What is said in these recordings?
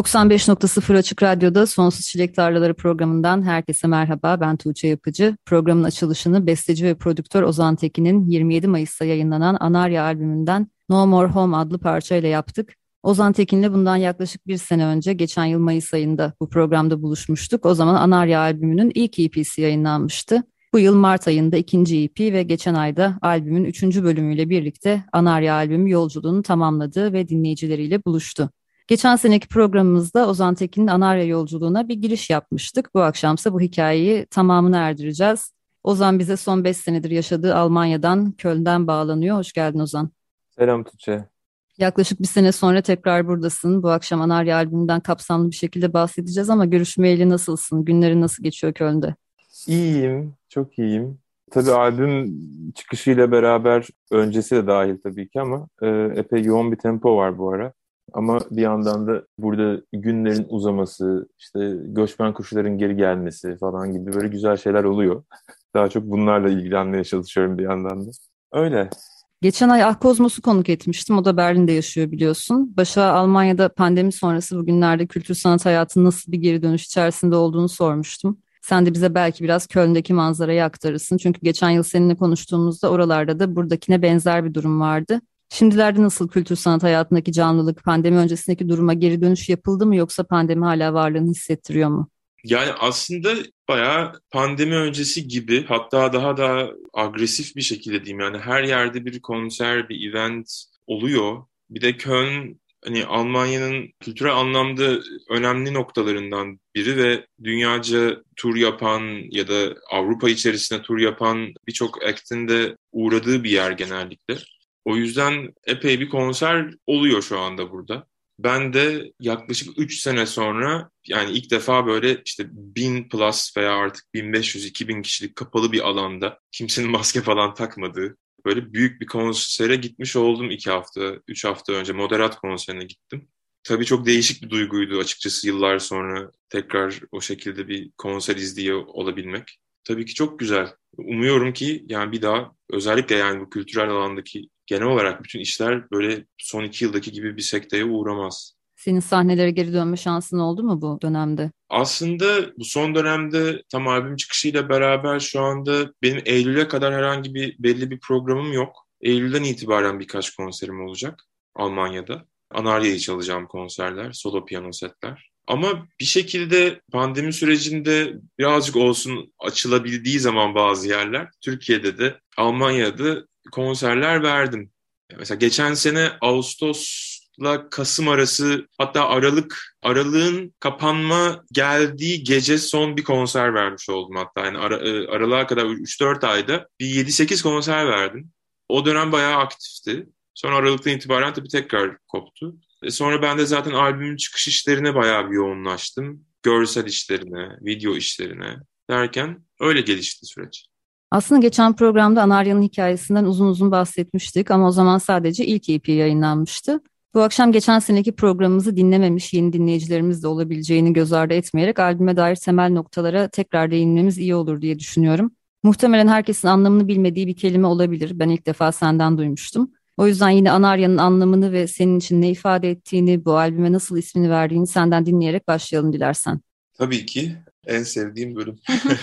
95.0 Açık Radyo'da Sonsuz Çilek Tarlaları programından herkese merhaba. Ben Tuğçe Yapıcı. Programın açılışını besteci ve prodüktör Ozan Tekin'in 27 Mayıs'ta yayınlanan Anarya albümünden No More Home adlı parçayla yaptık. Ozan Tekin'le bundan yaklaşık bir sene önce geçen yıl Mayıs ayında bu programda buluşmuştuk. O zaman Anarya albümünün ilk EP'si yayınlanmıştı. Bu yıl Mart ayında ikinci EP ve geçen ayda albümün üçüncü bölümüyle birlikte Anarya albümü yolculuğunu tamamladı ve dinleyicileriyle buluştu. Geçen seneki programımızda Ozan Tekin'in Anarya yolculuğuna bir giriş yapmıştık. Bu akşamsa bu hikayeyi tamamını erdireceğiz. Ozan bize son 5 senedir yaşadığı Almanya'dan, Köln'den bağlanıyor. Hoş geldin Ozan. Selam Tuğçe. Yaklaşık bir sene sonra tekrar buradasın. Bu akşam Anarya albümünden kapsamlı bir şekilde bahsedeceğiz ama görüşmeyeli nasılsın? Günlerin nasıl geçiyor Köln'de? İyiyim, çok iyiyim. Tabii albüm çıkışıyla beraber öncesi de dahil tabii ki ama e, epey yoğun bir tempo var bu ara. Ama bir yandan da burada günlerin uzaması, işte göçmen kuşların geri gelmesi falan gibi böyle güzel şeyler oluyor. Daha çok bunlarla ilgilenmeye çalışıyorum bir yandan da. Öyle. Geçen ay Ahkozmos'u konuk etmiştim. O da Berlin'de yaşıyor biliyorsun. Başa Almanya'da pandemi sonrası bugünlerde kültür sanat hayatının nasıl bir geri dönüş içerisinde olduğunu sormuştum. Sen de bize belki biraz Köln'deki manzarayı aktarırsın. Çünkü geçen yıl seninle konuştuğumuzda oralarda da buradakine benzer bir durum vardı. Şimdilerde nasıl kültür sanat hayatındaki canlılık, pandemi öncesindeki duruma geri dönüş yapıldı mı yoksa pandemi hala varlığını hissettiriyor mu? Yani aslında bayağı pandemi öncesi gibi hatta daha da agresif bir şekilde diyeyim yani her yerde bir konser, bir event oluyor. Bir de Köln hani Almanya'nın kültürel anlamda önemli noktalarından biri ve dünyaca tur yapan ya da Avrupa içerisinde tur yapan birçok act'in de uğradığı bir yer genellikle. O yüzden epey bir konser oluyor şu anda burada. Ben de yaklaşık 3 sene sonra yani ilk defa böyle işte 1000 plus veya artık 1500-2000 kişilik kapalı bir alanda kimsenin maske falan takmadığı böyle büyük bir konsere gitmiş oldum 2 hafta, 3 hafta önce moderat konserine gittim. Tabii çok değişik bir duyguydu açıkçası yıllar sonra tekrar o şekilde bir konser izliyor olabilmek. Tabii ki çok güzel. Umuyorum ki yani bir daha özellikle yani bu kültürel alandaki genel olarak bütün işler böyle son iki yıldaki gibi bir sekteye uğramaz. Senin sahnelere geri dönme şansın oldu mu bu dönemde? Aslında bu son dönemde tam albüm çıkışıyla beraber şu anda benim Eylül'e kadar herhangi bir belli bir programım yok. Eylül'den itibaren birkaç konserim olacak Almanya'da. Anarya'yı çalacağım konserler, solo piyano setler. Ama bir şekilde pandemi sürecinde birazcık olsun açılabildiği zaman bazı yerler, Türkiye'de de Almanya'da konserler verdim. Mesela geçen sene Ağustos'la Kasım arası hatta Aralık Aralığın kapanma geldiği gece son bir konser vermiş oldum hatta. Yani ara, e, aralığa kadar 3-4 ayda bir 7-8 konser verdim. O dönem bayağı aktifti. Sonra Aralık'tan itibaren tabii tekrar koptu. E sonra ben de zaten albümün çıkış işlerine bayağı bir yoğunlaştım. Görsel işlerine, video işlerine derken öyle gelişti süreç. Aslında geçen programda Anarya'nın hikayesinden uzun uzun bahsetmiştik ama o zaman sadece ilk EP yayınlanmıştı. Bu akşam geçen seneki programımızı dinlememiş yeni dinleyicilerimiz de olabileceğini göz ardı etmeyerek albüme dair temel noktalara tekrar değinmemiz iyi olur diye düşünüyorum. Muhtemelen herkesin anlamını bilmediği bir kelime olabilir. Ben ilk defa senden duymuştum. O yüzden yine Anarya'nın anlamını ve senin için ne ifade ettiğini, bu albüme nasıl ismini verdiğini senden dinleyerek başlayalım dilersen. Tabii ki. En sevdiğim bölüm.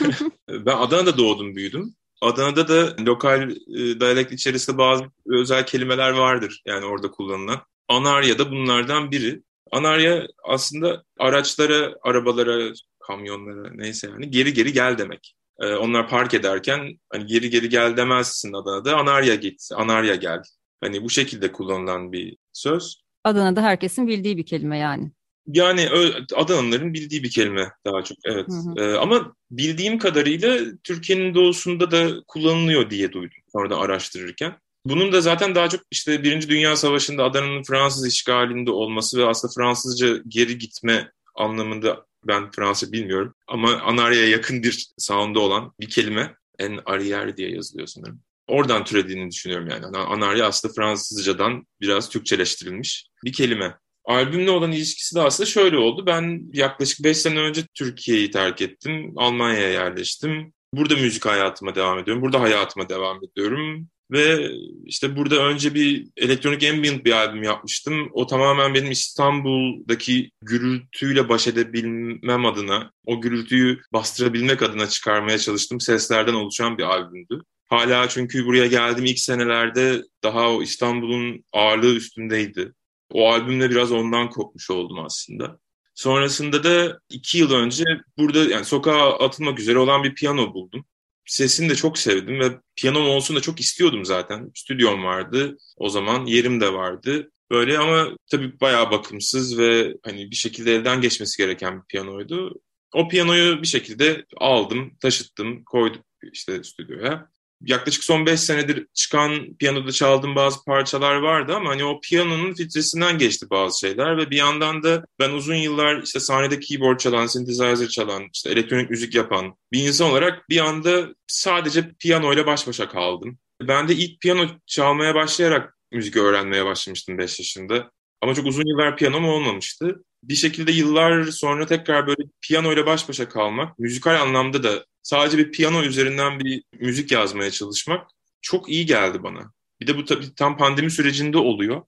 ben Adana'da doğdum, büyüdüm. Adana'da da lokal e, diyalekt içerisinde bazı özel kelimeler vardır yani orada kullanılan. Anarya da bunlardan biri. Anarya aslında araçlara, arabalara, kamyonlara neyse yani geri geri gel demek. Ee, onlar park ederken hani geri geri gel demezsin Adana'da. Anarya git, Anarya gel. Hani bu şekilde kullanılan bir söz. Adana'da herkesin bildiği bir kelime yani. Yani Adanalıların bildiği bir kelime daha çok evet. Hı hı. Ee, ama bildiğim kadarıyla Türkiye'nin doğusunda da kullanılıyor diye duydum orada araştırırken. Bunun da zaten daha çok işte Birinci Dünya Savaşı'nda Adana'nın Fransız işgalinde olması ve aslında Fransızca geri gitme anlamında ben Fransız bilmiyorum. Ama Anarya'ya yakın bir sound'da olan bir kelime. En arrière diye yazılıyor sanırım. Oradan türediğini düşünüyorum yani. Anarya aslında Fransızcadan biraz Türkçeleştirilmiş bir kelime. Albümle olan ilişkisi de aslında şöyle oldu. Ben yaklaşık 5 sene önce Türkiye'yi terk ettim. Almanya'ya yerleştim. Burada müzik hayatıma devam ediyorum. Burada hayatıma devam ediyorum. Ve işte burada önce bir elektronik ambient bir albüm yapmıştım. O tamamen benim İstanbul'daki gürültüyle baş edebilmem adına, o gürültüyü bastırabilmek adına çıkarmaya çalıştığım seslerden oluşan bir albümdü. Hala çünkü buraya geldiğim ilk senelerde daha o İstanbul'un ağırlığı üstündeydi. O albümle biraz ondan kopmuş oldum aslında. Sonrasında da iki yıl önce burada yani sokağa atılmak üzere olan bir piyano buldum. Sesini de çok sevdim ve piyanom olsun da çok istiyordum zaten. Stüdyom vardı o zaman, yerim de vardı. Böyle ama tabii bayağı bakımsız ve hani bir şekilde elden geçmesi gereken bir piyanoydu. O piyanoyu bir şekilde aldım, taşıttım, koydum işte stüdyoya yaklaşık son 5 senedir çıkan piyanoda çaldığım bazı parçalar vardı ama hani o piyanonun filtresinden geçti bazı şeyler ve bir yandan da ben uzun yıllar işte sahnede keyboard çalan, synthesizer çalan, işte elektronik müzik yapan bir insan olarak bir anda sadece piyano ile baş başa kaldım. Ben de ilk piyano çalmaya başlayarak müzik öğrenmeye başlamıştım 5 yaşında. Ama çok uzun yıllar piyanom olmamıştı. Bir şekilde yıllar sonra tekrar böyle piyano ile baş başa kalmak, müzikal anlamda da sadece bir piyano üzerinden bir müzik yazmaya çalışmak çok iyi geldi bana. Bir de bu tabii tam pandemi sürecinde oluyor.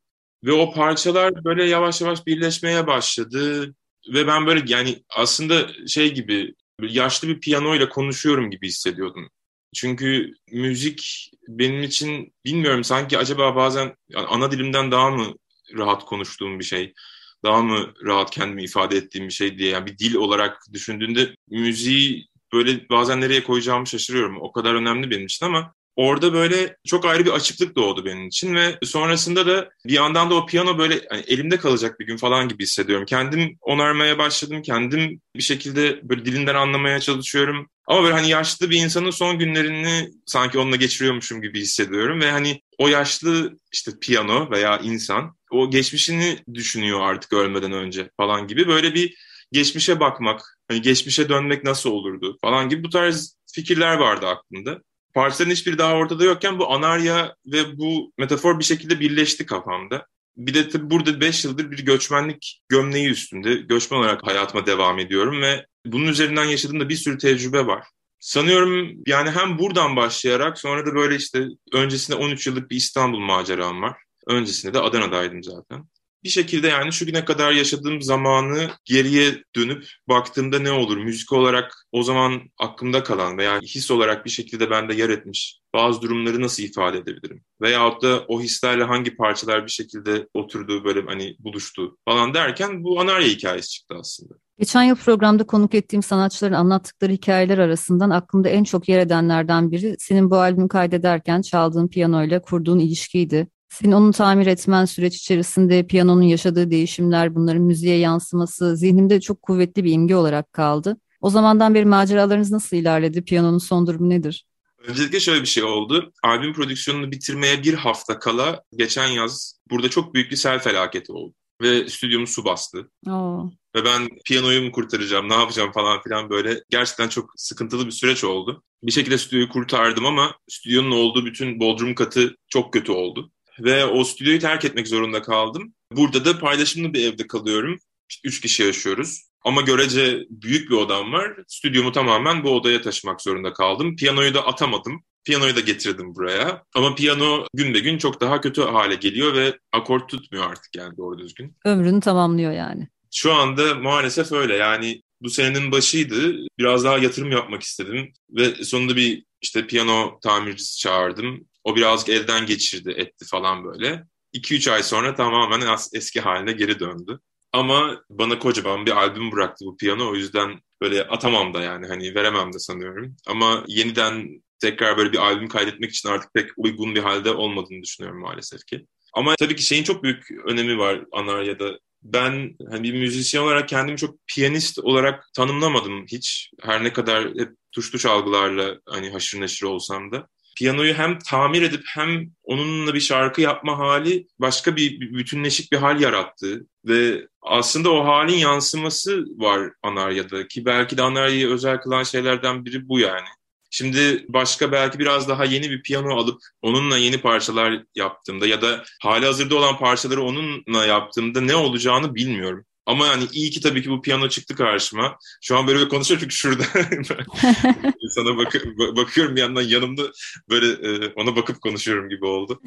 Ve o parçalar böyle yavaş yavaş birleşmeye başladı. Ve ben böyle yani aslında şey gibi yaşlı bir piyano ile konuşuyorum gibi hissediyordum. Çünkü müzik benim için bilmiyorum sanki acaba bazen ana dilimden daha mı rahat konuştuğum bir şey, daha mı rahat kendimi ifade ettiğim bir şey diye yani bir dil olarak düşündüğünde müziği böyle bazen nereye koyacağımı şaşırıyorum. O kadar önemli benim için ama orada böyle çok ayrı bir açıklık doğdu benim için ve sonrasında da bir yandan da o piyano böyle hani elimde kalacak bir gün falan gibi hissediyorum. Kendim onarmaya başladım. Kendim bir şekilde böyle dilinden anlamaya çalışıyorum. Ama böyle hani yaşlı bir insanın son günlerini sanki onunla geçiriyormuşum gibi hissediyorum ve hani o yaşlı işte piyano veya insan o geçmişini düşünüyor artık ölmeden önce falan gibi böyle bir geçmişe bakmak, hani geçmişe dönmek nasıl olurdu falan gibi bu tarz fikirler vardı aklımda. Parçaların hiçbiri daha ortada yokken bu anarya ve bu metafor bir şekilde birleşti kafamda. Bir de tabii burada 5 yıldır bir göçmenlik gömleği üstünde göçmen olarak hayatıma devam ediyorum ve bunun üzerinden yaşadığım da bir sürü tecrübe var. Sanıyorum yani hem buradan başlayarak sonra da böyle işte öncesinde 13 yıllık bir İstanbul maceram var. Öncesinde de Adana'daydım zaten bir şekilde yani şu güne kadar yaşadığım zamanı geriye dönüp baktığımda ne olur? Müzik olarak o zaman aklımda kalan veya his olarak bir şekilde bende yer etmiş bazı durumları nasıl ifade edebilirim? Veyahut da o hislerle hangi parçalar bir şekilde oturdu böyle hani buluştu falan derken bu Anarya hikayesi çıktı aslında. Geçen yıl programda konuk ettiğim sanatçıların anlattıkları hikayeler arasından aklımda en çok yer edenlerden biri senin bu albümü kaydederken çaldığın piyanoyla kurduğun ilişkiydi. Senin onu tamir etmen süreç içerisinde piyanonun yaşadığı değişimler, bunların müziğe yansıması zihnimde çok kuvvetli bir imge olarak kaldı. O zamandan beri maceralarınız nasıl ilerledi? Piyanonun son durumu nedir? Öncelikle şöyle bir şey oldu. Albüm prodüksiyonunu bitirmeye bir hafta kala geçen yaz burada çok büyük bir sel felaketi oldu. Ve stüdyomu su bastı. Oo. Ve ben piyanoyu mu kurtaracağım, ne yapacağım falan filan böyle gerçekten çok sıkıntılı bir süreç oldu. Bir şekilde stüdyoyu kurtardım ama stüdyonun olduğu bütün bodrum katı çok kötü oldu ve o stüdyoyu terk etmek zorunda kaldım. Burada da paylaşımlı bir evde kalıyorum. İşte üç kişi yaşıyoruz. Ama görece büyük bir odam var. Stüdyomu tamamen bu odaya taşımak zorunda kaldım. Piyanoyu da atamadım. Piyanoyu da getirdim buraya. Ama piyano gün be gün çok daha kötü hale geliyor ve akort tutmuyor artık yani doğru düzgün. Ömrünü tamamlıyor yani. Şu anda maalesef öyle. Yani bu senenin başıydı. Biraz daha yatırım yapmak istedim. Ve sonunda bir işte piyano tamircisi çağırdım. O birazcık elden geçirdi, etti falan böyle. 2-3 ay sonra tamamen eski haline geri döndü. Ama bana kocaman bir albüm bıraktı bu piyano. O yüzden böyle atamam da yani hani veremem de sanıyorum. Ama yeniden tekrar böyle bir albüm kaydetmek için artık pek uygun bir halde olmadığını düşünüyorum maalesef ki. Ama tabii ki şeyin çok büyük önemi var Anarya'da. ben hani bir müzisyen olarak kendimi çok piyanist olarak tanımlamadım hiç. Her ne kadar hep tuşlu çalgılarla hani haşır neşir olsam da. Piyanoyu hem tamir edip hem onunla bir şarkı yapma hali başka bir bütünleşik bir hal yarattı. Ve aslında o halin yansıması var Anarya'da ki belki de Anarya'yı özel kılan şeylerden biri bu yani. Şimdi başka belki biraz daha yeni bir piyano alıp onunla yeni parçalar yaptığımda ya da hali hazırda olan parçaları onunla yaptığımda ne olacağını bilmiyorum. Ama yani iyi ki tabii ki bu piyano çıktı karşıma. Şu an böyle konuşuyorum çünkü şurada sana bak bakıyorum bir yandan yanımda böyle e, ona bakıp konuşuyorum gibi oldu.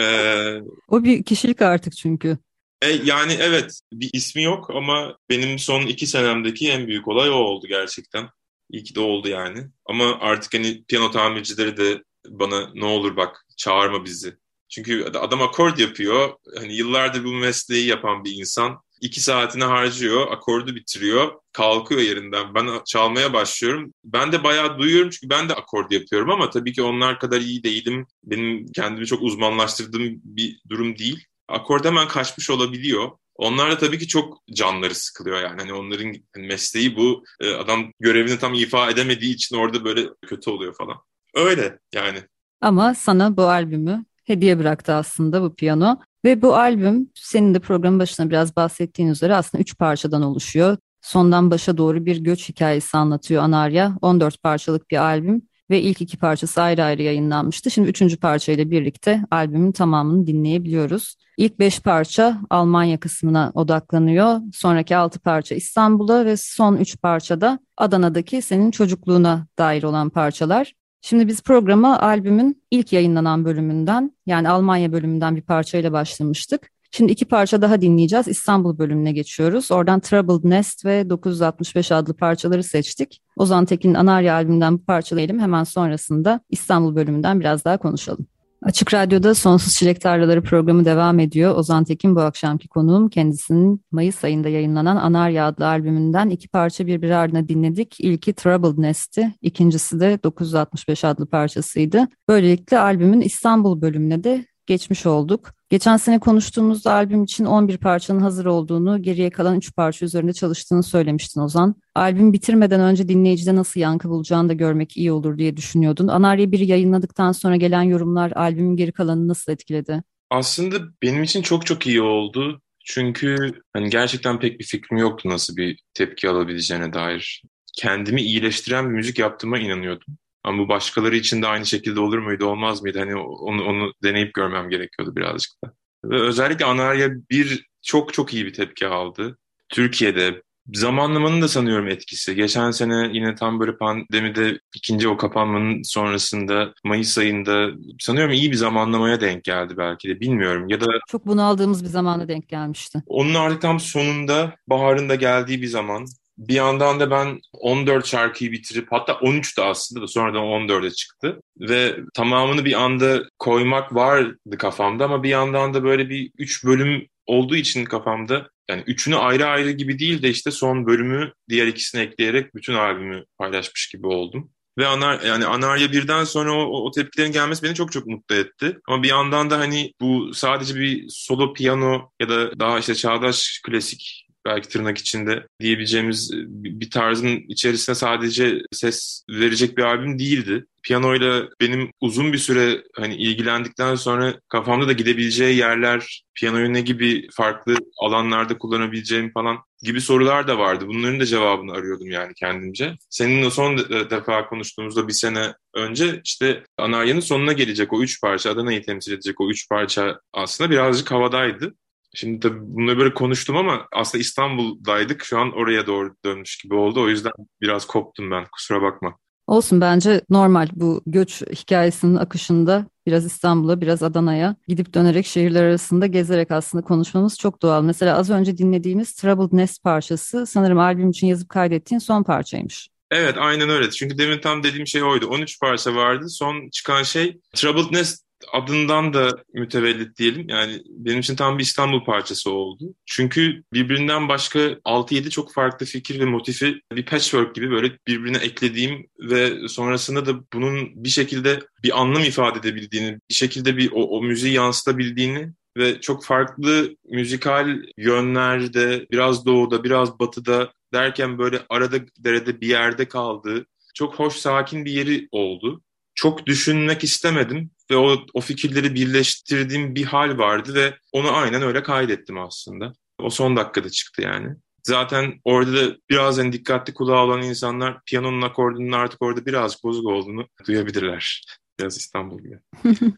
Ee, o bir kişilik artık çünkü. E, yani evet bir ismi yok ama benim son iki senemdeki en büyük olay o oldu gerçekten. İyi ki de oldu yani. Ama artık hani piyano tamircileri de bana ne olur bak çağırma bizi. Çünkü adam akord yapıyor. Hani yıllardır bu mesleği yapan bir insan iki saatini harcıyor, akordu bitiriyor, kalkıyor yerinden. Ben çalmaya başlıyorum. Ben de bayağı duyuyorum çünkü ben de akord yapıyorum ama tabii ki onlar kadar iyi değilim. Benim kendimi çok uzmanlaştırdığım bir durum değil. Akord hemen kaçmış olabiliyor. Onlar da tabii ki çok canları sıkılıyor yani. Hani onların hani mesleği bu. Ee, adam görevini tam ifa edemediği için orada böyle kötü oluyor falan. Öyle yani. Ama sana bu albümü hediye bıraktı aslında bu piyano. Ve bu albüm senin de programın başına biraz bahsettiğin üzere aslında üç parçadan oluşuyor. Sondan başa doğru bir göç hikayesi anlatıyor Anarya. 14 parçalık bir albüm ve ilk iki parçası ayrı ayrı yayınlanmıştı. Şimdi üçüncü parçayla birlikte albümün tamamını dinleyebiliyoruz. İlk beş parça Almanya kısmına odaklanıyor. Sonraki altı parça İstanbul'a ve son üç parça da Adana'daki senin çocukluğuna dair olan parçalar. Şimdi biz programa albümün ilk yayınlanan bölümünden yani Almanya bölümünden bir parçayla başlamıştık. Şimdi iki parça daha dinleyeceğiz. İstanbul bölümüne geçiyoruz. Oradan Troubled Nest ve 965 adlı parçaları seçtik. Ozan Tekin'in Anarya albümünden bu parçalayalım. Hemen sonrasında İstanbul bölümünden biraz daha konuşalım. Açık Radyo'da Sonsuz Çilek Tarlaları programı devam ediyor. Ozan Tekin bu akşamki konuğum. Kendisinin Mayıs ayında yayınlanan Anarya adlı albümünden iki parça birbiri ardına dinledik. İlki Troubled Nest'i, ikincisi de 965 adlı parçasıydı. Böylelikle albümün İstanbul bölümüne de geçmiş olduk. Geçen sene konuştuğumuzda albüm için 11 parçanın hazır olduğunu, geriye kalan 3 parça üzerinde çalıştığını söylemiştin Ozan. Albüm bitirmeden önce dinleyicide nasıl yankı bulacağını da görmek iyi olur diye düşünüyordun. Anarya 1'i yayınladıktan sonra gelen yorumlar albümün geri kalanını nasıl etkiledi? Aslında benim için çok çok iyi oldu. Çünkü hani gerçekten pek bir fikrim yoktu nasıl bir tepki alabileceğine dair. Kendimi iyileştiren bir müzik yaptığıma inanıyordum. Ama bu başkaları için de aynı şekilde olur muydu, olmaz mıydı? Hani onu, onu deneyip görmem gerekiyordu birazcık da. Ve özellikle Anarya bir çok çok iyi bir tepki aldı. Türkiye'de zamanlamanın da sanıyorum etkisi. Geçen sene yine tam böyle pandemide ikinci o kapanmanın sonrasında Mayıs ayında sanıyorum iyi bir zamanlamaya denk geldi belki de bilmiyorum. Ya da çok bunaldığımız bir zamana denk gelmişti. Onun artık tam sonunda baharın da geldiği bir zaman bir yandan da ben 14 şarkıyı bitirip hatta 13 de aslında da sonradan 14'e çıktı. Ve tamamını bir anda koymak vardı kafamda ama bir yandan da böyle bir 3 bölüm olduğu için kafamda yani üçünü ayrı ayrı gibi değil de işte son bölümü diğer ikisini ekleyerek bütün albümü paylaşmış gibi oldum. Ve Anar, yani Anarya birden sonra o, o tepkilerin gelmesi beni çok çok mutlu etti. Ama bir yandan da hani bu sadece bir solo piyano ya da daha işte çağdaş klasik belki tırnak içinde diyebileceğimiz e, bir tarzın içerisine sadece ses verecek bir albüm değildi. Piyanoyla benim uzun bir süre hani ilgilendikten sonra kafamda da gidebileceği yerler, piyanoyu ne gibi farklı alanlarda kullanabileceğim falan gibi sorular da vardı. Bunların da cevabını arıyordum yani kendimce. Seninle son defa konuştuğumuzda bir sene önce işte Anarya'nın sonuna gelecek o üç parça, Adana'yı temsil edecek o üç parça aslında birazcık havadaydı. Şimdi tabii bunları böyle konuştum ama aslında İstanbul'daydık. Şu an oraya doğru dönmüş gibi oldu. O yüzden biraz koptum ben. Kusura bakma. Olsun bence normal bu göç hikayesinin akışında biraz İstanbul'a biraz Adana'ya gidip dönerek şehirler arasında gezerek aslında konuşmamız çok doğal. Mesela az önce dinlediğimiz Troubled Nest parçası sanırım albüm için yazıp kaydettiğin son parçaymış. Evet aynen öyle. Çünkü demin tam dediğim şey oydu. 13 parça vardı. Son çıkan şey Troubled Nest adından da mütevellit diyelim. Yani benim için tam bir İstanbul parçası oldu. Çünkü birbirinden başka 6-7 çok farklı fikir ve motifi bir patchwork gibi böyle birbirine eklediğim ve sonrasında da bunun bir şekilde bir anlam ifade edebildiğini, bir şekilde bir o, o müziği yansıtabildiğini ve çok farklı müzikal yönlerde biraz doğuda biraz batıda derken böyle arada derede bir yerde kaldığı çok hoş sakin bir yeri oldu. Çok düşünmek istemedim ve o, o fikirleri birleştirdiğim bir hal vardı ve onu aynen öyle kaydettim aslında. O son dakikada çıktı yani. Zaten orada da biraz en dikkatli kulağı olan insanlar piyanonun akordunun artık orada birazcık bozuk olduğunu duyabilirler. Biraz İstanbul gibi.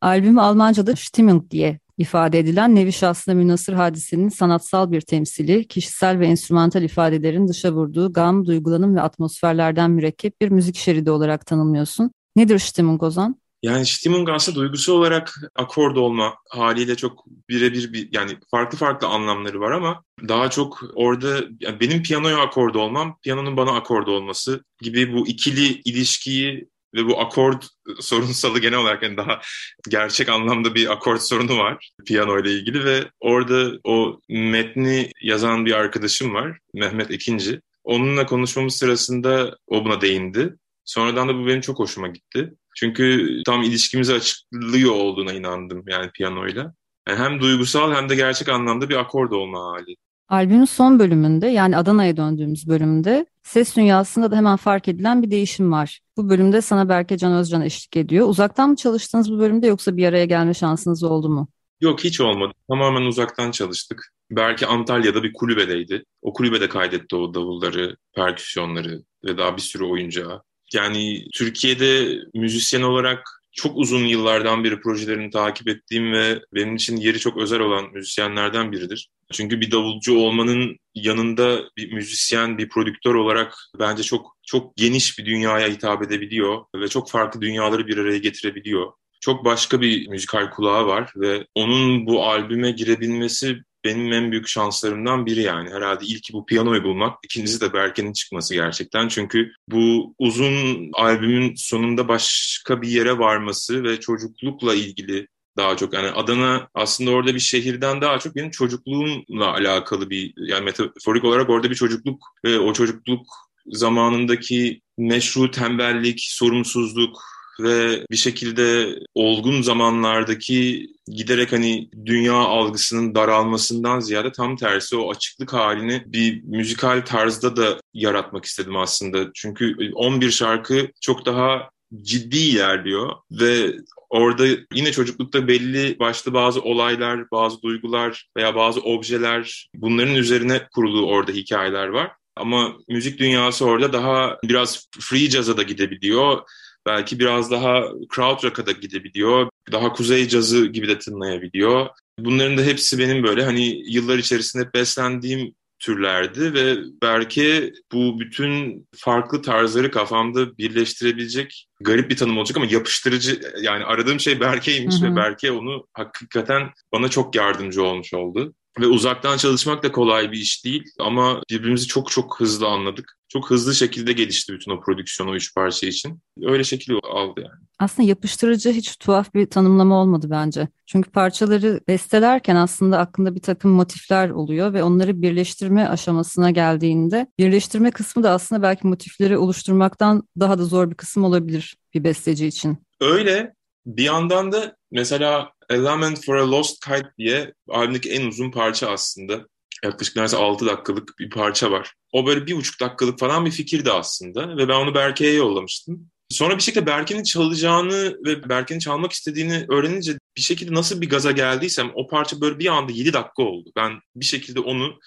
Albüm Almanca'da Stimmung diye ifade edilen nevi şahsına münasır hadisenin sanatsal bir temsili, kişisel ve enstrümantal ifadelerin dışa vurduğu gam, duygulanım ve atmosferlerden mürekkep bir müzik şeridi olarak tanımlıyorsun. Nedir Stimmung Ozan? Yani Stimmung aslında duygusu olarak akord olma haliyle çok birebir bir yani farklı farklı anlamları var ama daha çok orada yani benim piyanoya akord olmam, piyanonun bana akord olması gibi bu ikili ilişkiyi ve bu akord sorunsalı genel olarak yani daha gerçek anlamda bir akord sorunu var piyano ile ilgili ve orada o metni yazan bir arkadaşım var Mehmet Ekinci. Onunla konuşmamız sırasında o buna değindi. Sonradan da bu benim çok hoşuma gitti. Çünkü tam ilişkimizi açıklıyor olduğuna inandım yani piyanoyla. Yani hem duygusal hem de gerçek anlamda bir akord olma hali. Albümün son bölümünde yani Adana'ya döndüğümüz bölümde ses dünyasında da hemen fark edilen bir değişim var. Bu bölümde sana Berke Can Özcan eşlik ediyor. Uzaktan mı çalıştınız bu bölümde yoksa bir araya gelme şansınız oldu mu? Yok hiç olmadı. Tamamen uzaktan çalıştık. Belki Antalya'da bir kulübedeydi. O kulübede kaydetti o davulları, perküsyonları ve daha bir sürü oyuncağı. Yani Türkiye'de müzisyen olarak çok uzun yıllardan beri projelerini takip ettiğim ve benim için yeri çok özel olan müzisyenlerden biridir. Çünkü bir davulcu olmanın yanında bir müzisyen, bir prodüktör olarak bence çok çok geniş bir dünyaya hitap edebiliyor ve çok farklı dünyaları bir araya getirebiliyor. Çok başka bir müzikal kulağı var ve onun bu albüme girebilmesi benim en büyük şanslarımdan biri yani. Herhalde ilki bu piyanoyu bulmak, ikincisi de Berke'nin çıkması gerçekten. Çünkü bu uzun albümün sonunda başka bir yere varması ve çocuklukla ilgili daha çok yani Adana aslında orada bir şehirden daha çok benim çocukluğumla alakalı bir yani metaforik olarak orada bir çocukluk ve o çocukluk zamanındaki meşru tembellik, sorumsuzluk, ve bir şekilde olgun zamanlardaki giderek hani dünya algısının daralmasından ziyade tam tersi o açıklık halini bir müzikal tarzda da yaratmak istedim aslında. Çünkü 11 şarkı çok daha ciddi ilerliyor ve orada yine çocuklukta belli başlı bazı olaylar, bazı duygular veya bazı objeler bunların üzerine kurulu orada hikayeler var. Ama müzik dünyası orada daha biraz free jazz'a da gidebiliyor belki biraz daha crowd rock'a da gidebiliyor. Daha kuzey cazı gibi de tınlayabiliyor. Bunların da hepsi benim böyle hani yıllar içerisinde beslendiğim türlerdi ve belki bu bütün farklı tarzları kafamda birleştirebilecek garip bir tanım olacak ama yapıştırıcı yani aradığım şey Berke'ymiş hı hı. ve Berke onu hakikaten bana çok yardımcı olmuş oldu. Ve uzaktan çalışmak da kolay bir iş değil ama birbirimizi çok çok hızlı anladık. Çok hızlı şekilde gelişti bütün o prodüksiyon o üç parça için. Öyle şekilde aldı yani. Aslında yapıştırıcı hiç tuhaf bir tanımlama olmadı bence. Çünkü parçaları bestelerken aslında aklında bir takım motifler oluyor ve onları birleştirme aşamasına geldiğinde birleştirme kısmı da aslında belki motifleri oluşturmaktan daha da zor bir kısım olabilir bir besteci için. Öyle. Bir yandan da mesela A Lament for a Lost Kite diye albümdeki en uzun parça aslında. Yaklaşık neredeyse 6 dakikalık bir parça var. O böyle bir buçuk dakikalık falan bir fikirdi aslında ve ben onu Berke'ye yollamıştım. Sonra bir şekilde Berke'nin çalacağını ve Berke'nin çalmak istediğini öğrenince bir şekilde nasıl bir gaza geldiysem o parça böyle bir anda 7 dakika oldu. Ben bir şekilde onu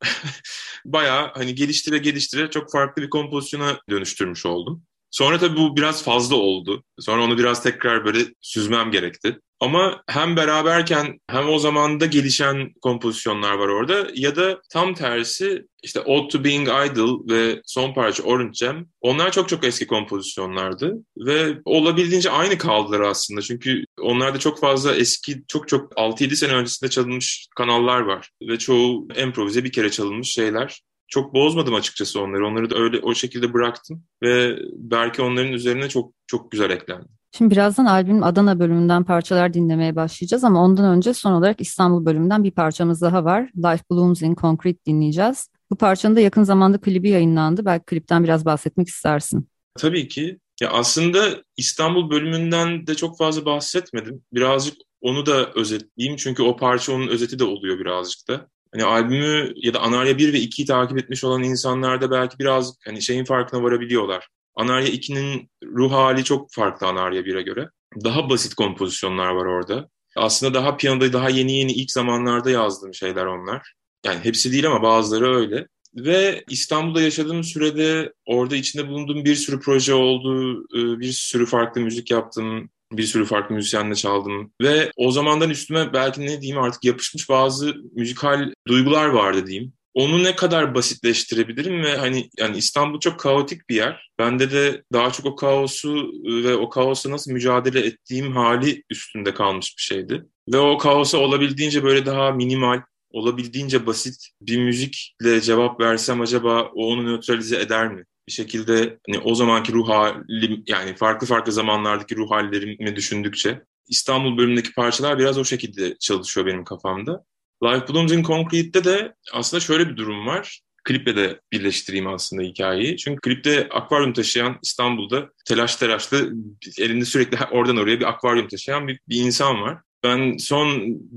bayağı hani geliştire geliştire çok farklı bir kompozisyona dönüştürmüş oldum. Sonra tabii bu biraz fazla oldu. Sonra onu biraz tekrar böyle süzmem gerekti. Ama hem beraberken hem o zamanda gelişen kompozisyonlar var orada. Ya da tam tersi işte Ode to Being Idle ve son parça Orange Jam onlar çok çok eski kompozisyonlardı. Ve olabildiğince aynı kaldılar aslında. Çünkü onlarda çok fazla eski çok çok 6-7 sene öncesinde çalınmış kanallar var. Ve çoğu improvize bir kere çalınmış şeyler çok bozmadım açıkçası onları. Onları da öyle o şekilde bıraktım ve belki onların üzerine çok çok güzel eklendi. Şimdi birazdan albümün Adana bölümünden parçalar dinlemeye başlayacağız ama ondan önce son olarak İstanbul bölümünden bir parçamız daha var. Life Blooms in Concrete dinleyeceğiz. Bu parçanın da yakın zamanda klibi yayınlandı. Belki klipten biraz bahsetmek istersin. Tabii ki. Ya aslında İstanbul bölümünden de çok fazla bahsetmedim. Birazcık onu da özetleyeyim. Çünkü o parça onun özeti de oluyor birazcık da. Hani albümü ya da Anarya 1 ve 2'yi takip etmiş olan insanlar da belki biraz hani şeyin farkına varabiliyorlar. Anarya 2'nin ruh hali çok farklı Anarya 1'e göre. Daha basit kompozisyonlar var orada. Aslında daha piyanoda daha yeni yeni ilk zamanlarda yazdığım şeyler onlar. Yani hepsi değil ama bazıları öyle. Ve İstanbul'da yaşadığım sürede orada içinde bulunduğum bir sürü proje oldu, e, bir sürü farklı müzik yaptım, bir sürü farklı müzisyenle çaldım. Ve o zamandan üstüme belki ne diyeyim artık yapışmış bazı müzikal duygular vardı diyeyim. Onu ne kadar basitleştirebilirim ve hani yani İstanbul çok kaotik bir yer. Bende de daha çok o kaosu ve o kaosla nasıl mücadele ettiğim hali üstünde kalmış bir şeydi. Ve o kaosa olabildiğince böyle daha minimal, olabildiğince basit bir müzikle cevap versem acaba o onu nötralize eder mi? Bir şekilde hani o zamanki ruh halim yani farklı farklı zamanlardaki ruh hallerimi düşündükçe İstanbul bölümündeki parçalar biraz o şekilde çalışıyor benim kafamda. Life Blooms in Concrete'de de aslında şöyle bir durum var. Kliple de birleştireyim aslında hikayeyi. Çünkü klipte akvaryum taşıyan İstanbul'da telaş telaşlı elinde sürekli oradan oraya bir akvaryum taşıyan bir, bir insan var. Ben son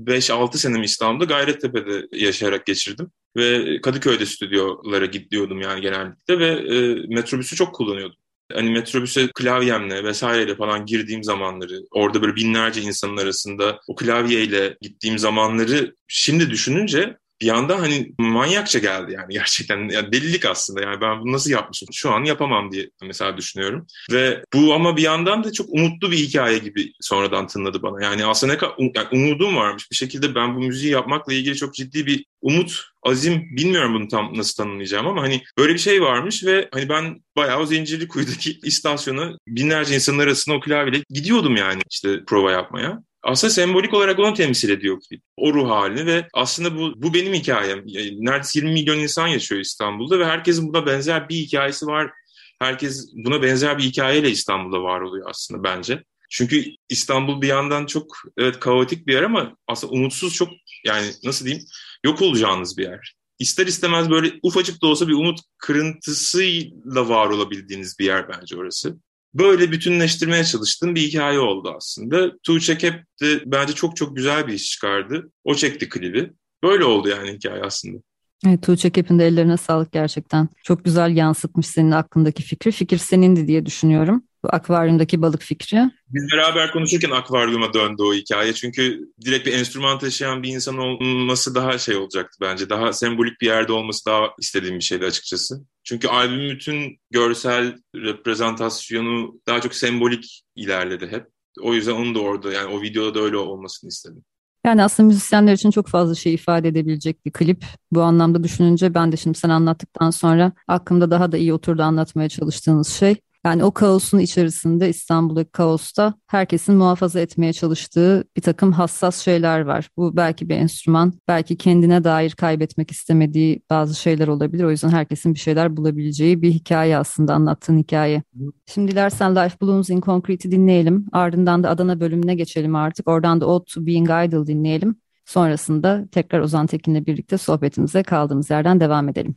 5-6 senemi İstanbul'da Gayrettepe'de yaşayarak geçirdim. Ve Kadıköy'de stüdyolara gidiyordum yani genellikle ve e, metrobüsü çok kullanıyordum. Hani metrobüse klavyemle vesaireyle falan girdiğim zamanları, orada böyle binlerce insanın arasında o klavyeyle gittiğim zamanları şimdi düşününce bir anda hani manyakça geldi yani gerçekten. Yani delilik aslında yani ben bunu nasıl yapmışım? Şu an yapamam diye mesela düşünüyorum. Ve bu ama bir yandan da çok umutlu bir hikaye gibi sonradan tınladı bana. Yani aslında ne kadar yani umudum varmış. Bir şekilde ben bu müziği yapmakla ilgili çok ciddi bir umut, azim bilmiyorum bunu tam nasıl tanımlayacağım ama hani böyle bir şey varmış ve hani ben bayağı o zincirli kuyudaki istasyona binlerce insanın arasında o klavyeyle gidiyordum yani işte prova yapmaya aslında sembolik olarak onu temsil ediyor klip. O ruh halini ve aslında bu, bu benim hikayem. Neredeyse 20 milyon insan yaşıyor İstanbul'da ve herkesin buna benzer bir hikayesi var. Herkes buna benzer bir hikayeyle İstanbul'da var oluyor aslında bence. Çünkü İstanbul bir yandan çok evet kaotik bir yer ama aslında umutsuz çok yani nasıl diyeyim yok olacağınız bir yer. İster istemez böyle ufacık da olsa bir umut kırıntısıyla var olabildiğiniz bir yer bence orası böyle bütünleştirmeye çalıştığım bir hikaye oldu aslında. Tuğçe Kep de bence çok çok güzel bir iş çıkardı. O çekti klibi. Böyle oldu yani hikaye aslında. Evet, Tuğçe Kep'in de ellerine sağlık gerçekten. Çok güzel yansıtmış senin aklındaki fikri. Fikir senindi diye düşünüyorum. Bu akvaryumdaki balık fikri. Biz beraber konuşurken akvaryuma döndü o hikaye. Çünkü direkt bir enstrüman taşıyan bir insan olması daha şey olacaktı bence. Daha sembolik bir yerde olması daha istediğim bir şeydi açıkçası. Çünkü albüm bütün görsel reprezentasyonu daha çok sembolik ilerledi hep. O yüzden onu da orada yani o videoda da öyle olmasını istedim. Yani aslında müzisyenler için çok fazla şey ifade edebilecek bir klip. Bu anlamda düşününce ben de şimdi sen anlattıktan sonra aklımda daha da iyi oturdu anlatmaya çalıştığınız şey. Yani o kaosun içerisinde İstanbul'daki kaosta herkesin muhafaza etmeye çalıştığı bir takım hassas şeyler var. Bu belki bir enstrüman, belki kendine dair kaybetmek istemediği bazı şeyler olabilir. O yüzden herkesin bir şeyler bulabileceği bir hikaye aslında anlattığın hikaye. Şimdi dilersen Life Blooms in Concrete'i dinleyelim. Ardından da Adana bölümüne geçelim artık. Oradan da Ode to Being Idle dinleyelim. Sonrasında tekrar Ozan Tekin'le birlikte sohbetimize kaldığımız yerden devam edelim.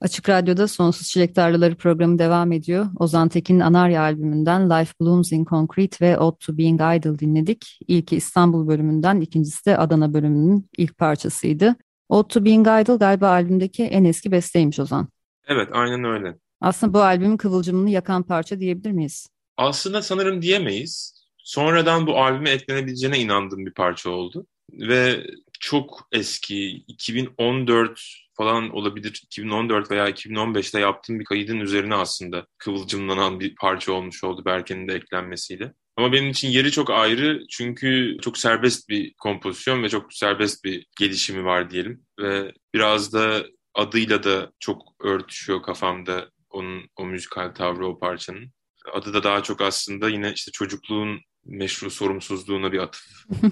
Açık Radyo'da Sonsuz Çilek Tarlaları programı devam ediyor. Ozan Tekin'in Anarya albümünden Life Blooms in Concrete ve Ode to Being Idle dinledik. İlki İstanbul bölümünden, ikincisi de Adana bölümünün ilk parçasıydı. Ode to Being Idle galiba albümdeki en eski besteymiş Ozan. Evet, aynen öyle. Aslında bu albümün kıvılcımını yakan parça diyebilir miyiz? Aslında sanırım diyemeyiz. Sonradan bu albüme eklenebileceğine inandığım bir parça oldu. Ve çok eski, 2014 falan olabilir. 2014 veya 2015'te yaptığım bir kaydın üzerine aslında kıvılcımlanan bir parça olmuş oldu Berke'nin de eklenmesiyle. Ama benim için yeri çok ayrı çünkü çok serbest bir kompozisyon ve çok serbest bir gelişimi var diyelim. Ve biraz da adıyla da çok örtüşüyor kafamda onun o müzikal tavrı o parçanın. Adı da daha çok aslında yine işte çocukluğun meşru sorumsuzluğuna bir atıf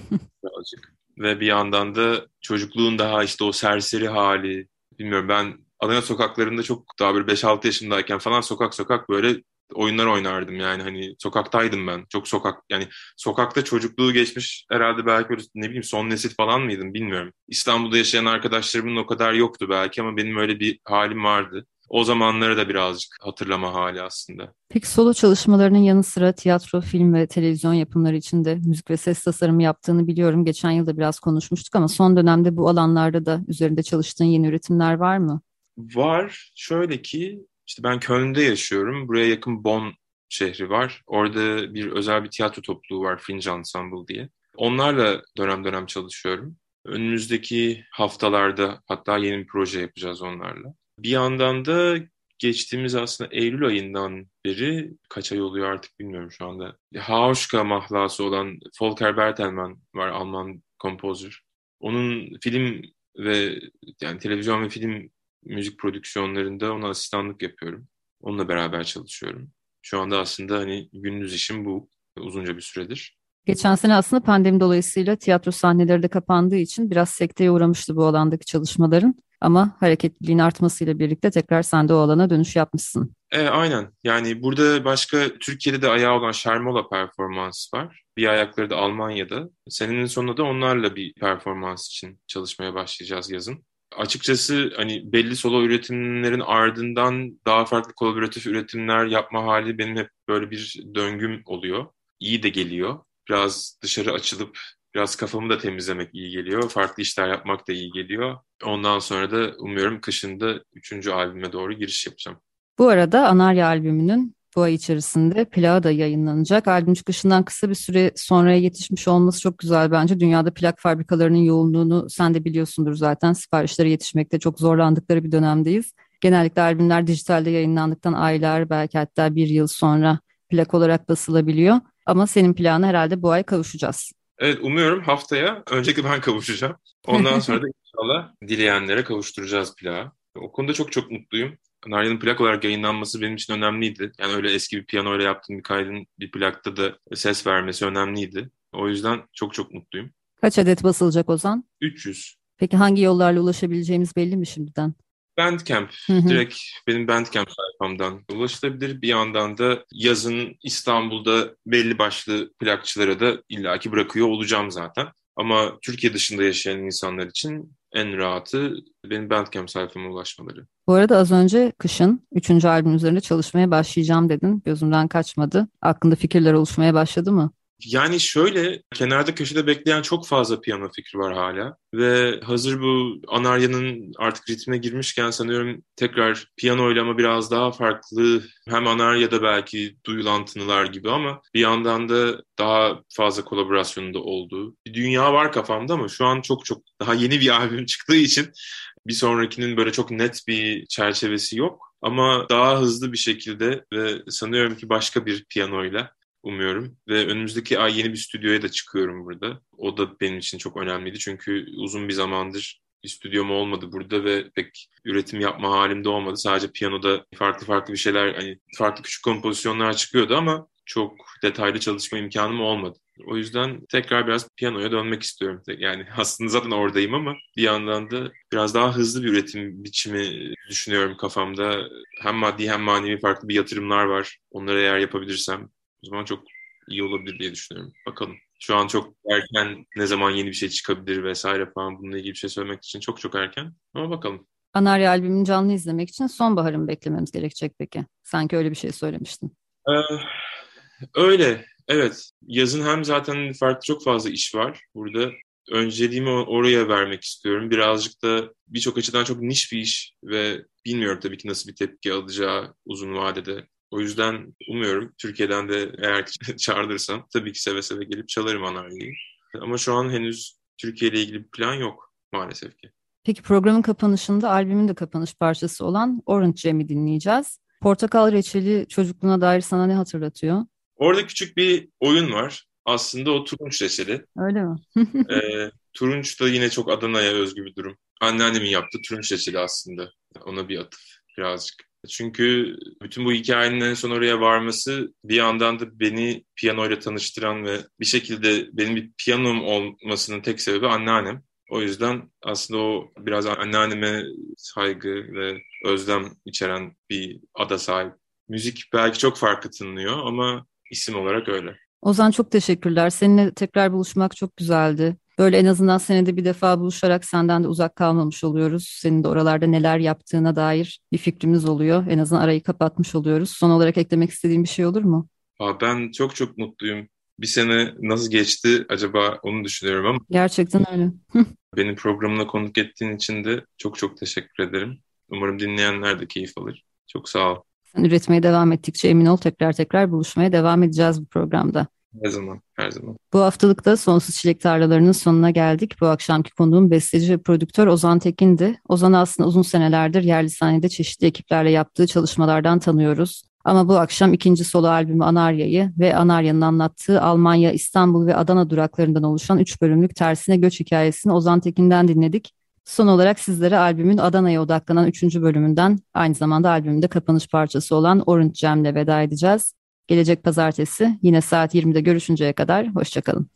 birazcık. Ve bir yandan da çocukluğun daha işte o serseri hali, bilmiyorum ben Adana sokaklarında çok daha böyle 5-6 yaşındayken falan sokak sokak böyle oyunlar oynardım yani hani sokaktaydım ben çok sokak yani sokakta çocukluğu geçmiş herhalde belki böyle ne bileyim son nesil falan mıydım bilmiyorum. İstanbul'da yaşayan arkadaşlarımın o kadar yoktu belki ama benim öyle bir halim vardı. O zamanları da birazcık hatırlama hali aslında. Peki solo çalışmalarının yanı sıra tiyatro, film ve televizyon yapımları için de müzik ve ses tasarımı yaptığını biliyorum. Geçen yılda biraz konuşmuştuk ama son dönemde bu alanlarda da üzerinde çalıştığın yeni üretimler var mı? Var. Şöyle ki işte ben Köln'de yaşıyorum. Buraya yakın Bonn şehri var. Orada bir özel bir tiyatro topluluğu var Fringe Ensemble diye. Onlarla dönem dönem çalışıyorum. Önümüzdeki haftalarda hatta yeni bir proje yapacağız onlarla. Bir yandan da geçtiğimiz aslında Eylül ayından beri kaç ay oluyor artık bilmiyorum şu anda. Hauschka mahlası olan Volker Bertelmann var Alman kompozör. Onun film ve yani televizyon ve film müzik prodüksiyonlarında ona asistanlık yapıyorum. Onunla beraber çalışıyorum. Şu anda aslında hani gündüz işim bu uzunca bir süredir. Geçen sene aslında pandemi dolayısıyla tiyatro sahneleri de kapandığı için biraz sekteye uğramıştı bu alandaki çalışmaların. Ama hareketliliğin artmasıyla birlikte tekrar sen de o alana dönüş yapmışsın. E, aynen. Yani burada başka Türkiye'de de ayağı olan Şermola performans var. Bir ayakları da Almanya'da. Senenin sonunda da onlarla bir performans için çalışmaya başlayacağız yazın. Açıkçası hani belli solo üretimlerin ardından daha farklı kolaboratif üretimler yapma hali benim hep böyle bir döngüm oluyor. İyi de geliyor. Biraz dışarı açılıp Biraz kafamı da temizlemek iyi geliyor. Farklı işler yapmak da iyi geliyor. Ondan sonra da umuyorum kışında üçüncü albüme doğru giriş yapacağım. Bu arada Anarya albümünün bu ay içerisinde plağı da yayınlanacak. Albüm çıkışından kısa bir süre sonraya yetişmiş olması çok güzel bence. Dünyada plak fabrikalarının yoğunluğunu sen de biliyorsundur zaten. Siparişlere yetişmekte çok zorlandıkları bir dönemdeyiz. Genellikle albümler dijitalde yayınlandıktan aylar belki hatta bir yıl sonra plak olarak basılabiliyor. Ama senin plağına herhalde bu ay kavuşacağız. Evet umuyorum haftaya önceki ben kavuşacağım. Ondan sonra da inşallah dileyenlere kavuşturacağız plağı. O konuda çok çok mutluyum. Narya'nın plak olarak yayınlanması benim için önemliydi. Yani öyle eski bir piyanoyla yaptığım bir kaydın bir plakta da ses vermesi önemliydi. O yüzden çok çok mutluyum. Kaç adet basılacak Ozan? 300. Peki hangi yollarla ulaşabileceğimiz belli mi şimdiden? Bandcamp. Direkt benim Bandcamp sayfamdan ulaşılabilir. Bir yandan da yazın İstanbul'da belli başlı plakçılara da illaki bırakıyor olacağım zaten. Ama Türkiye dışında yaşayan insanlar için en rahatı benim Bandcamp sayfama ulaşmaları. Bu arada az önce kışın 3. albüm üzerinde çalışmaya başlayacağım dedin. Gözümden kaçmadı. Aklında fikirler oluşmaya başladı mı? Yani şöyle kenarda köşede bekleyen çok fazla piyano fikri var hala ve hazır bu Anarya'nın artık ritmine girmişken sanıyorum tekrar piyanoyla ama biraz daha farklı hem Anarya'da belki duyulan tınılar gibi ama bir yandan da daha fazla kolaborasyonunda olduğu bir dünya var kafamda ama şu an çok çok daha yeni bir albüm çıktığı için bir sonrakinin böyle çok net bir çerçevesi yok. Ama daha hızlı bir şekilde ve sanıyorum ki başka bir piyanoyla umuyorum. Ve önümüzdeki ay yeni bir stüdyoya da çıkıyorum burada. O da benim için çok önemliydi çünkü uzun bir zamandır bir stüdyom olmadı burada ve pek üretim yapma halimde olmadı. Sadece piyanoda farklı farklı bir şeyler, hani farklı küçük kompozisyonlar çıkıyordu ama çok detaylı çalışma imkanım olmadı. O yüzden tekrar biraz piyanoya dönmek istiyorum. Yani aslında zaten oradayım ama bir yandan da biraz daha hızlı bir üretim biçimi düşünüyorum kafamda. Hem maddi hem manevi farklı bir yatırımlar var. Onları eğer yapabilirsem o zaman çok iyi olabilir diye düşünüyorum. Bakalım. Şu an çok erken ne zaman yeni bir şey çıkabilir vesaire falan bununla ilgili bir şey söylemek için çok çok erken. Ama bakalım. Anarya albümünü canlı izlemek için sonbaharı mı beklememiz gerekecek peki? Sanki öyle bir şey söylemiştin. Ee, öyle. Evet. Yazın hem zaten farklı çok fazla iş var burada. Önceliğimi oraya vermek istiyorum. Birazcık da birçok açıdan çok niş bir iş ve bilmiyorum tabii ki nasıl bir tepki alacağı uzun vadede. O yüzden umuyorum Türkiye'den de eğer çağırırsam tabii ki seve seve gelip çalarım Anaryi'yi. Ama şu an henüz Türkiye ile ilgili bir plan yok maalesef ki. Peki programın kapanışında albümün de kapanış parçası olan Orange Jam'i dinleyeceğiz. Portakal reçeli çocukluğuna dair sana ne hatırlatıyor? Orada küçük bir oyun var. Aslında o turunç reçeli. Öyle mi? ee, turunç da yine çok Adana'ya özgü bir durum. Anneannemin yaptığı turunç reçeli aslında. Ona bir atıf birazcık. Çünkü bütün bu hikayenin en son oraya varması bir yandan da beni piyanoyla tanıştıran ve bir şekilde benim bir piyanom olmasının tek sebebi anneannem. O yüzden aslında o biraz anneanneme saygı ve özlem içeren bir ada sahip. Müzik belki çok farklı tınlıyor ama isim olarak öyle. Ozan çok teşekkürler. Seninle tekrar buluşmak çok güzeldi. Böyle en azından senede bir defa buluşarak senden de uzak kalmamış oluyoruz. Senin de oralarda neler yaptığına dair bir fikrimiz oluyor. En azından arayı kapatmış oluyoruz. Son olarak eklemek istediğim bir şey olur mu? Aa, ben çok çok mutluyum. Bir sene nasıl geçti acaba onu düşünüyorum ama. Gerçekten öyle. Benim programına konuk ettiğin için de çok çok teşekkür ederim. Umarım dinleyenler de keyif alır. Çok sağ ol. Sen üretmeye devam ettikçe emin ol tekrar tekrar buluşmaya devam edeceğiz bu programda. Her zaman, her zaman. Bu haftalıkta Sonsuz Çilek Tarlalarının sonuna geldik. Bu akşamki konuğum besteci ve prodüktör Ozan Tekin'di. Ozan'ı aslında uzun senelerdir yerli sahnede çeşitli ekiplerle yaptığı çalışmalardan tanıyoruz. Ama bu akşam ikinci solo albümü Anarya'yı ve Anarya'nın anlattığı Almanya, İstanbul ve Adana duraklarından oluşan üç bölümlük tersine göç hikayesini Ozan Tekin'den dinledik. Son olarak sizlere albümün Adana'ya odaklanan üçüncü bölümünden aynı zamanda albümünde kapanış parçası olan Orange Jam'le veda edeceğiz. Gelecek pazartesi yine saat 20'de görüşünceye kadar hoşçakalın.